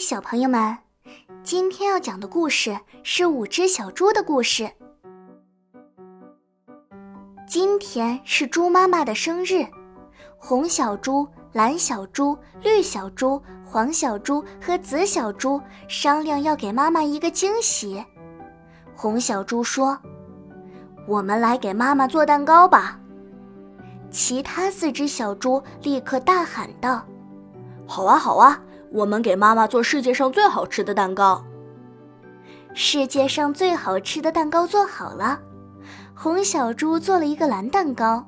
小朋友们，今天要讲的故事是五只小猪的故事。今天是猪妈妈的生日，红小猪、蓝小猪、绿小猪、黄小猪和紫小猪商量要给妈妈一个惊喜。红小猪说：“我们来给妈妈做蛋糕吧。”其他四只小猪立刻大喊道：“好啊，好啊！”我们给妈妈做世界上最好吃的蛋糕。世界上最好吃的蛋糕做好了，红小猪做了一个蓝蛋糕，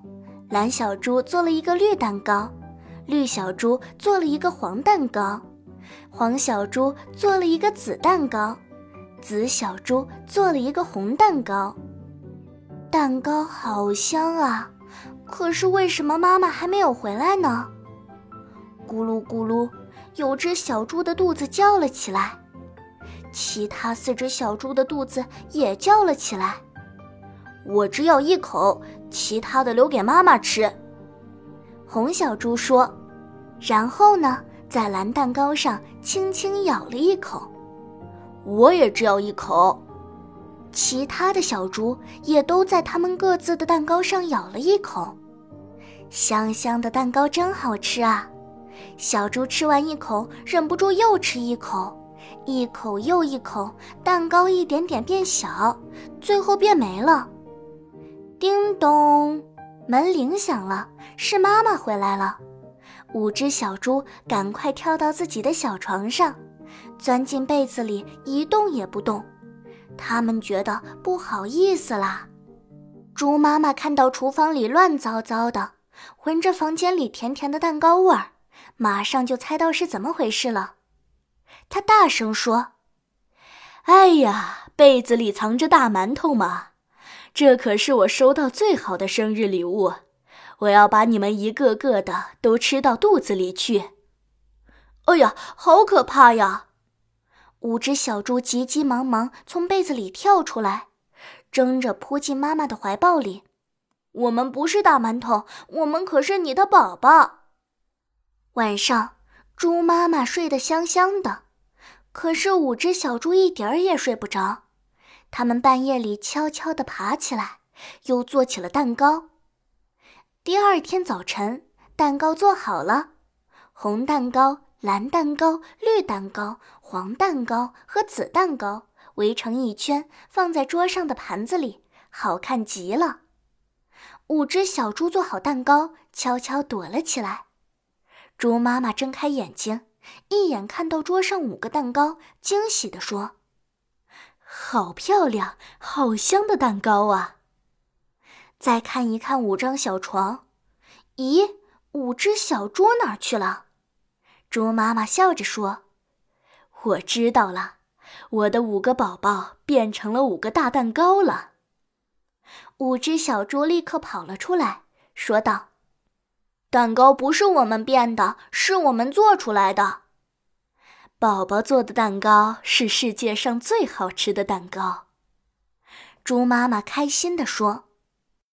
蓝小猪做了一个绿蛋糕，绿小猪做了一个黄蛋糕，黄小猪做了一个紫蛋糕，紫小猪做了一个红蛋糕。蛋糕好香啊！可是为什么妈妈还没有回来呢？咕噜咕噜。有只小猪的肚子叫了起来，其他四只小猪的肚子也叫了起来。我只咬一口，其他的留给妈妈吃。红小猪说，然后呢，在蓝蛋糕上轻轻咬了一口。我也只咬一口。其他的小猪也都在他们各自的蛋糕上咬了一口。香香的蛋糕真好吃啊！小猪吃完一口，忍不住又吃一口，一口又一口，蛋糕一点点变小，最后变没了。叮咚，门铃响了，是妈妈回来了。五只小猪赶快跳到自己的小床上，钻进被子里一动也不动。他们觉得不好意思啦。猪妈妈看到厨房里乱糟糟的，闻着房间里甜甜的蛋糕味儿。马上就猜到是怎么回事了，他大声说：“哎呀，被子里藏着大馒头嘛！这可是我收到最好的生日礼物，我要把你们一个个的都吃到肚子里去。”哎呀，好可怕呀！五只小猪急急忙忙从被子里跳出来，争着扑进妈妈的怀抱里。我们不是大馒头，我们可是你的宝宝。晚上，猪妈妈睡得香香的，可是五只小猪一点儿也睡不着。它们半夜里悄悄地爬起来，又做起了蛋糕。第二天早晨，蛋糕做好了，红蛋糕、蓝蛋糕、绿蛋糕、黄蛋糕和紫蛋糕围成一圈，放在桌上的盘子里，好看极了。五只小猪做好蛋糕，悄悄躲了起来。猪妈妈睁开眼睛，一眼看到桌上五个蛋糕，惊喜地说：“好漂亮，好香的蛋糕啊！”再看一看五张小床，咦，五只小猪哪儿去了？猪妈妈笑着说：“我知道了，我的五个宝宝变成了五个大蛋糕了。”五只小猪立刻跑了出来，说道。蛋糕不是我们变的，是我们做出来的。宝宝做的蛋糕是世界上最好吃的蛋糕。猪妈妈开心地说。